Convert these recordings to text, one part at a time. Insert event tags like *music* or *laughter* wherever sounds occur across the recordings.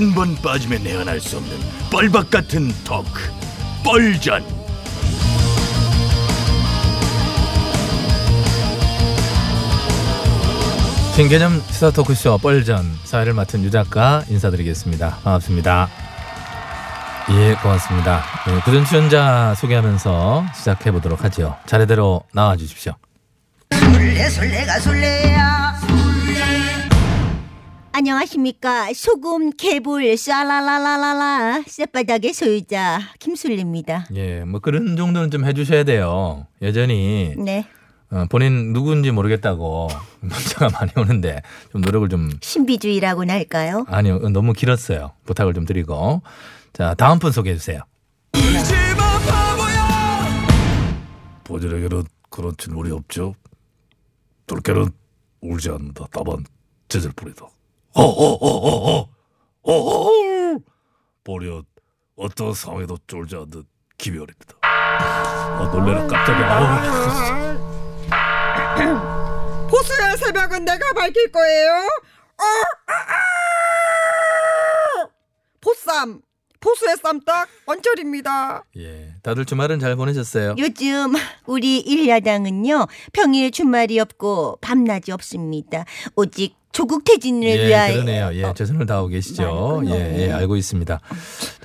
한 번 빠지면 내안할 수 없는 뻘박 같은 토크 뻘전 신개념 시사 토크쇼 뻘전 사회를 맡은 유 작가 인사드리겠습니다. 반갑습니다. 예, 고맙습니다. 네, 구전 출연자 소개하면서 시작해 보도록 하죠. 차례대로 나와 주십시오. 술래 술래가 술래야 안녕하십니까. 소금 개불 쌀라라라라라. 쌔바닥의 소유자 김술래입니다. 예, 뭐 그런 정도는 좀 해주셔야 돼요. 여전히 네. 어, 본인 누구인지 모르겠다고 *laughs* 문자가 많이 오는데 좀 노력을 좀 신비주의라고나 할까요? 아니요 너무 길었어요. 부탁을 좀 드리고. 자 다음 분 소개해 주세요. 보들에게는 그런 질문이 없죠. 돌께는 울지 않는다. 다만 제절 뿐이다 어어어어어 어어 보려 어떤 상황에도 쫄지 않는 기별입니다 아 놀래라 깜짝이야 어. 보수의 새벽은 내가 밝힐 거예요. 어, 아, 아! 보쌈, 보수의 쌈딱 원철입니다. 예, 다들 주말은 잘 보내셨어요? 요즘 우리 일야당은요 평일 주말이 없고 밤낮이 없습니다 오직 조국 퇴진을 예, 위하여 그러네요. 예, 최선을 다하고 계시죠. 많이 예, 예, 알고 있습니다.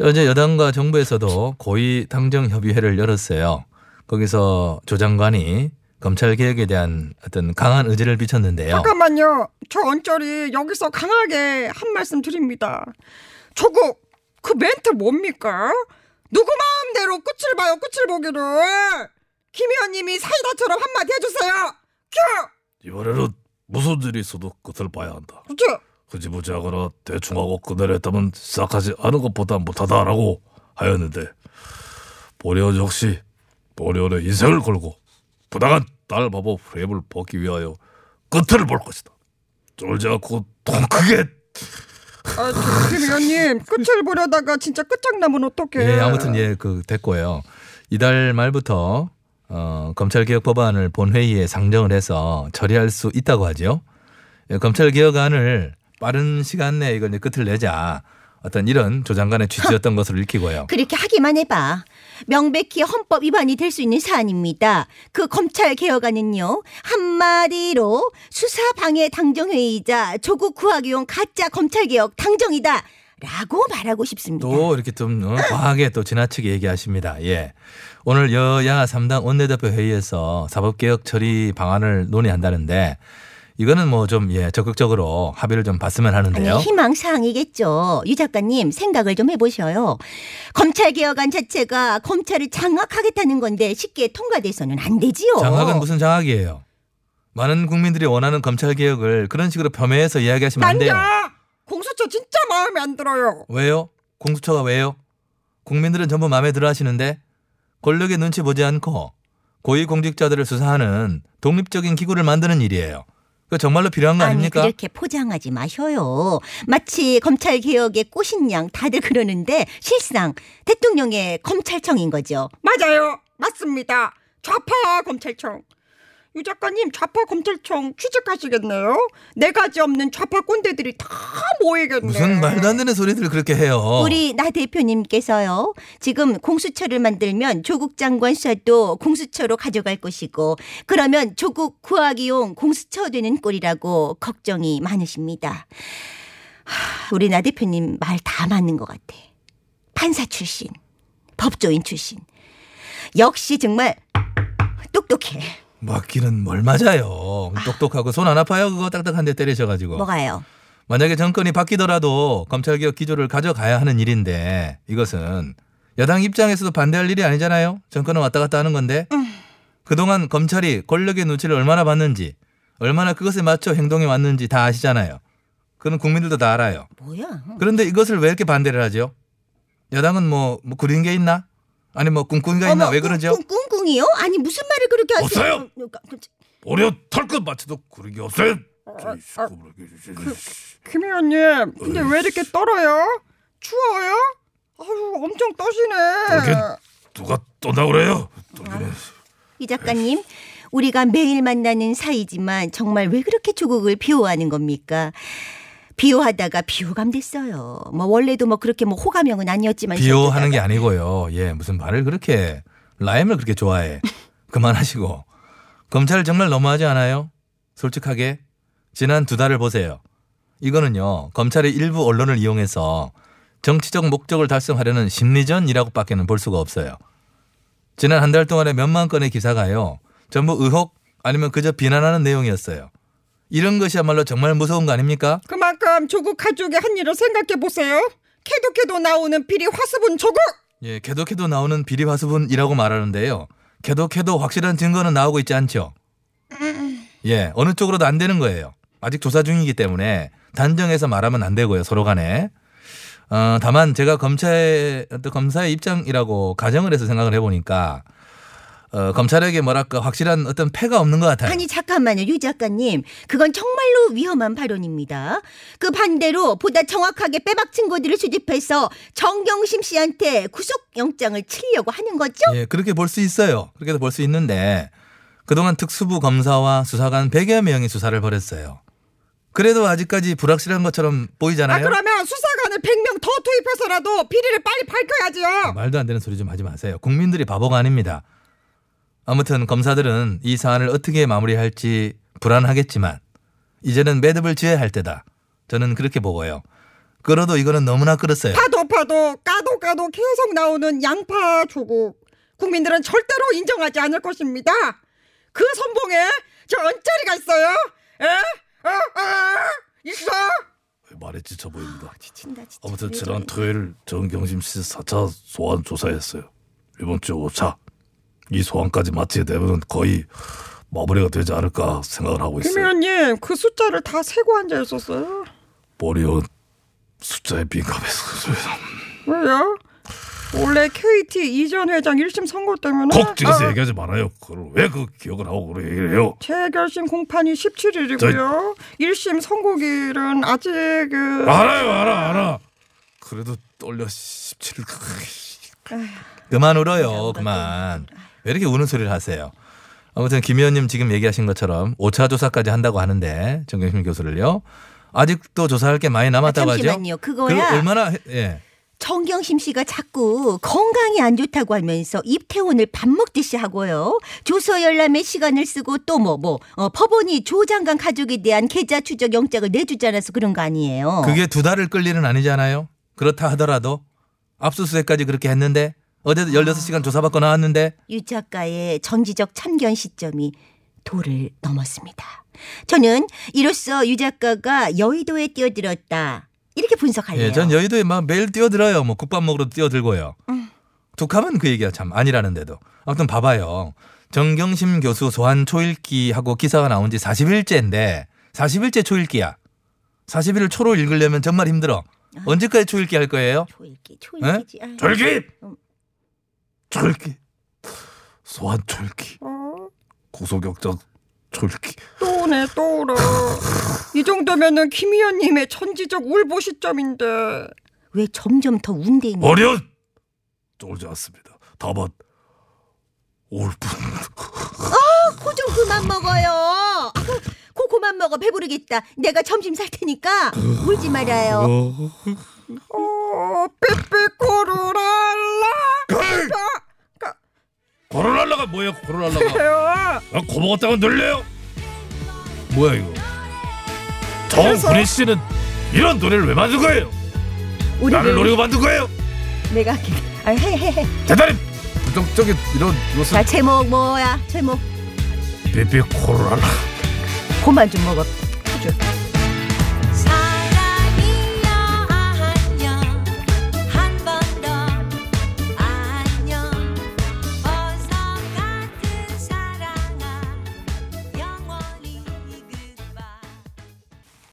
어제 여당과 정부에서도 고위 당정 협의회를 열었어요. 거기서 조 장관이 검찰 개혁에 대한 어떤 강한 의지를 비쳤는데요. 잠깐만요. 저 원철이 여기서 강하게 한 말씀 드립니다. 조국 그 멘트 뭡니까? 누구 마음대로 끝을 봐요. 끝을 보기를. 김 의원님이 사이다처럼 한마디 해주세요. 큐. 이번에는 무슨 일이 있어도 끝을 봐야 한다 그렇지. 흐지부지하거나 대충하고 끝내려 했다면 시작하지 않은 것보다 못하다라고 하였는데 보리온 역시 보리온의 인생을 걸고 부당한 딸 바보 프레임을 벗기 위하여 끝을 볼 것이다. 쫄지 않고 더 크게 아, 저, 김 의원님 끝을 보려다가 진짜 끝장나면 어떡해. 예, 아무튼 예, 그 됐고요. 이달 말부터 어, 검찰 개혁 법안을 본회의에 상정을 해서 처리할 수 있다고 하죠. 예, 검찰 개혁안을 빠른 시간 내에 이걸 이제 끝을 내자. 어떤 이런 조장관의 취지였던 *laughs* 것으로 읽히고요. 그렇게 하기만 해봐. 명백히 헌법 위반이 될 수 있는 사안입니다. 그 검찰 개혁안은요 한마디로 수사 방해 당정회의자 조국 구하기용 가짜 검찰 개혁 당정이다. 라고 말하고 싶습니다. 또 이렇게 좀 어, 과하게 또 지나치게 얘기하십니다. 예. 오늘 여야 3당 원내대표 회의에서 사법개혁 처리 방안을 논의한다는데 이거는 뭐 좀 예, 적극적으로 합의를 좀 봤으면 하는데요. 아니, 희망사항이겠죠. 유 작가님 생각을 좀 해보셔요. 검찰 개혁안 자체가 검찰을 장악하겠다는 건데 쉽게 통과돼서는 안 되지요. 장악은 무슨 장악이에요? 많은 국민들이 원하는 검찰 개혁을 그런 식으로 폄훼해서 이야기하시면 안 돼요. 공수처 진짜 마음에 안 들어요. 왜요? 공수처가 왜요? 국민들은 전부 마음에 들어 하시는데 권력의 눈치 보지 않고 고위 공직자들을 수사하는 독립적인 기구를 만드는 일이에요. 그 정말로 필요한 거 아니 아닙니까? 그렇게 포장하지 마셔요. 마치 검찰 개혁의 꽃인 양 다들 그러는데 실상 대통령의 검찰청인 거죠. 맞아요. 맞습니다. 좌파 검찰청. 유 작가님 좌파 검찰청 취직하시겠네요. 네 가지 없는 좌파 꼰대들이 다 모이겠네. 무슨 말도 안 되는 소리들 그렇게 해요. 우리 나 대표님께서요. 지금 공수처를 만들면 조국 장관 수사도 공수처로 가져갈 것이고 그러면 조국 구하기용 공수처 되는 꼴이라고 걱정이 많으십니다. 우리 나 대표님 말 다 맞는 것 같아. 판사 출신, 법조인 출신. 역시 정말 똑똑해. 맞기는 뭘 맞아요. 똑똑하고 손 안 아파요? 그거 딱딱한 데 때리셔가지고. 뭐가요? 만약에 정권이 바뀌더라도 검찰개혁 기조를 가져가야 하는 일인데 이것은 여당 입장에서도 반대할 일이 아니잖아요. 정권은 왔다 갔다 하는 건데 그동안 검찰이 권력의 눈치를 얼마나 봤는지 얼마나 그것에 맞춰 행동해 왔는지 다 아시잖아요. 그건 국민들도 다 알아요. 뭐야? 그런데 이것을 왜 이렇게 반대를 하죠? 여당은 뭐, 뭐 그린 게 있나? 아니 뭐 꿈꾸기가 있나? 어머, 왜 그러죠? 꿍- 꿍 꿍이요? 아니 무슨 말을 그렇게 하세요? 없어요. 그- 보려 털끝 맞춰도 그런 게 없어요. 아, 김 의원님, 근데 왜 이렇게 떨어요? 추워요? 아유, 엄청 떠시네. 누가 떤다 그래요? 떨리네. 이 작가님, 우리가 매일 만나는 사이지만 정말 왜 그렇게 조국을 비호하는 겁니까? 비호하다가 비호감 됐어요. 뭐 원래도 뭐 그렇게 뭐 호감형은 아니었지만 비호하는 게. 아니고요. 예, 무슨 말을 그렇게 라임을 그렇게 좋아해. 그만하시고 검찰 정말 너무하지 않아요? 솔직하게 지난 두 달을 보세요. 이거는요 검찰의 일부 언론을 이용해서 정치적 목적을 달성하려는 심리전이라고 밖에는 볼 수가 없어요. 지난 한 달 동안에 몇만 건의 기사가요 전부 의혹 아니면 그저 비난하는 내용이었어요. 이런 것이야말로 정말 무서운 거 아닙니까? 그만큼 조국 가족의 한 일을 생각해 보세요. 캐도 캐도 나오는 비리 화수분 조국. 예, 개독해도 나오는 비리 화수분이라고 말하는데요. 개독해도 확실한 증거는 나오고 있지 않죠. 예, 어느 쪽으로도 안 되는 거예요. 아직 조사 중이기 때문에 단정해서 말하면 안 되고요, 서로 간에. 어, 다만 제가 어떤 검사의 입장이라고 가정을 해서 생각을 해보니까 어, 검찰에게 뭐랄까 확실한 어떤 패가 없는 것 같아요. 아니 잠깐만요, 유 작가님. 그건 정말로 위험한 발언입니다. 그 반대로 보다 정확하게 빼박 증거들을 수집해서 정경심 씨한테 구속영장을 치려고 하는 거죠? 예, 그렇게 볼 수 있어요. 그렇게도 볼 수 있는데 그동안 특수부 검사와 수사관 100여 명이 수사를 벌였어요. 그래도 아직까지 불확실한 것처럼 아 보이잖아요. 그러면 수사관을 100명 더 투입해서라도 비리를 빨리 밝혀야지요. 말도 안 되는 소리 좀 하지 마세요. 국민들이 바보가 아닙니다. 아무튼 검사들은 이 사안을 어떻게 마무리할지 불안하겠지만 이제는 매듭을 지어야 할 때다. 저는 그렇게 보고요. 끌어도 이거는 너무나 끌었어요. 파도 파도 까도 까도 계속 나오는 양파 조국. 국민들은 절대로 인정하지 않을 것입니다. 그 선봉에 저 언저리가 있어요. 에? 어? 어? 있어? 말에 지쳐 보입니다. 지친다, 진짜. 아무튼 왜 지난. 토요일 정경심 씨 4차 소환 조사했어요. 이번 주 5차. 이 소환까지 마치게 되면 거의 마무리가 되지 않을까 생각을 하고 김 있어요. 의원님 그 숫자를 다 세고 앉아 있었어요. 머리온 숫자에 민감해서 왜요? 원래 KT 이전 회장 1심 선고 때문에 콕 찍어서 아, 얘기하지 말아요. 그걸 왜 그 기억을 하고 그래 얘기를 해요. 재결심 공판이 17일이고요. 1심 선고일은 아직 그 알아요, 알아, 알아. 그래도 떨려 17일. 그만 울어요. 그만. 왜 이렇게 우는 소리를 하세요? 아무튼 김 의원님 지금 얘기하신 것처럼 5차 조사까지 한다고 하는데 정경심 교수를요. 아직도 조사할 게 많이 남았다고 하죠. 잠시만요. 그거 그거야. 얼마나 해- 예. 정경심 씨가 자꾸 건강이 안 좋다고 하면서 입퇴원을 밥 먹듯이 하고요. 조서 열람에 시간을 쓰고 또 뭐뭐 법원이 조 장관 가족에 대한 계좌 추적 영장을 내주지 않아서 그런 거 아니에요. 그게 두 달을 끌 일은 아니잖아요. 그렇다 하더라도 압수수색까지 그렇게 했는데 어제도 16시간 조사받고 나왔는데 유 작가의 정지적 참견 시점이 도를 넘었습니다. 저는 이로써 유 작가가 여의도에 뛰어들었다. 이렇게 분석할래요. 예, 전 여의도에 막 매일 뛰어들어요. 뭐 국밥 먹으러 뛰어들고요. 툭하면 그 얘기가 참 아니라는데도. 아무튼 봐봐요. 정경심 교수 소환 초읽기 하고 기사가 나온 지 40일째인데 40일째 초읽기야. 40일을 초로 읽으려면 정말 힘들어. 언제까지 초읽기 할 거예요? 초읽기, 초읽기지. 아유. 절기! 음. 절기! 소환 절기. 어, 구속영장 절기. 또 오네 또 울어. 이 정도면은 김 의원님의 천지적 울보 시점인데 왜 점점 더 운대니? 어련! 쫄지 않습니다. 다만 올뿐. 코좀 그만 먹어요. 코 그만 먹어 배부르겠다. 내가 점심 살 테니까 울지 말아요. 어 삐삐꼬르랄라 코로날라가 뭐예요? 코로날라가. 야 *laughs* 아, 고먹었다고 늘려요? 뭐야 이거? 정훈희 씨는 이런 노래를 왜 만든 거예요? 나를 우리를 노리고 만든 거예요? 내가 할게. 아, 해, 해, 해. 대단히 부정적인 이런 요새 자, 제목 뭐야? 제목. 비비 코로나 그만 좀 먹어. 해줘.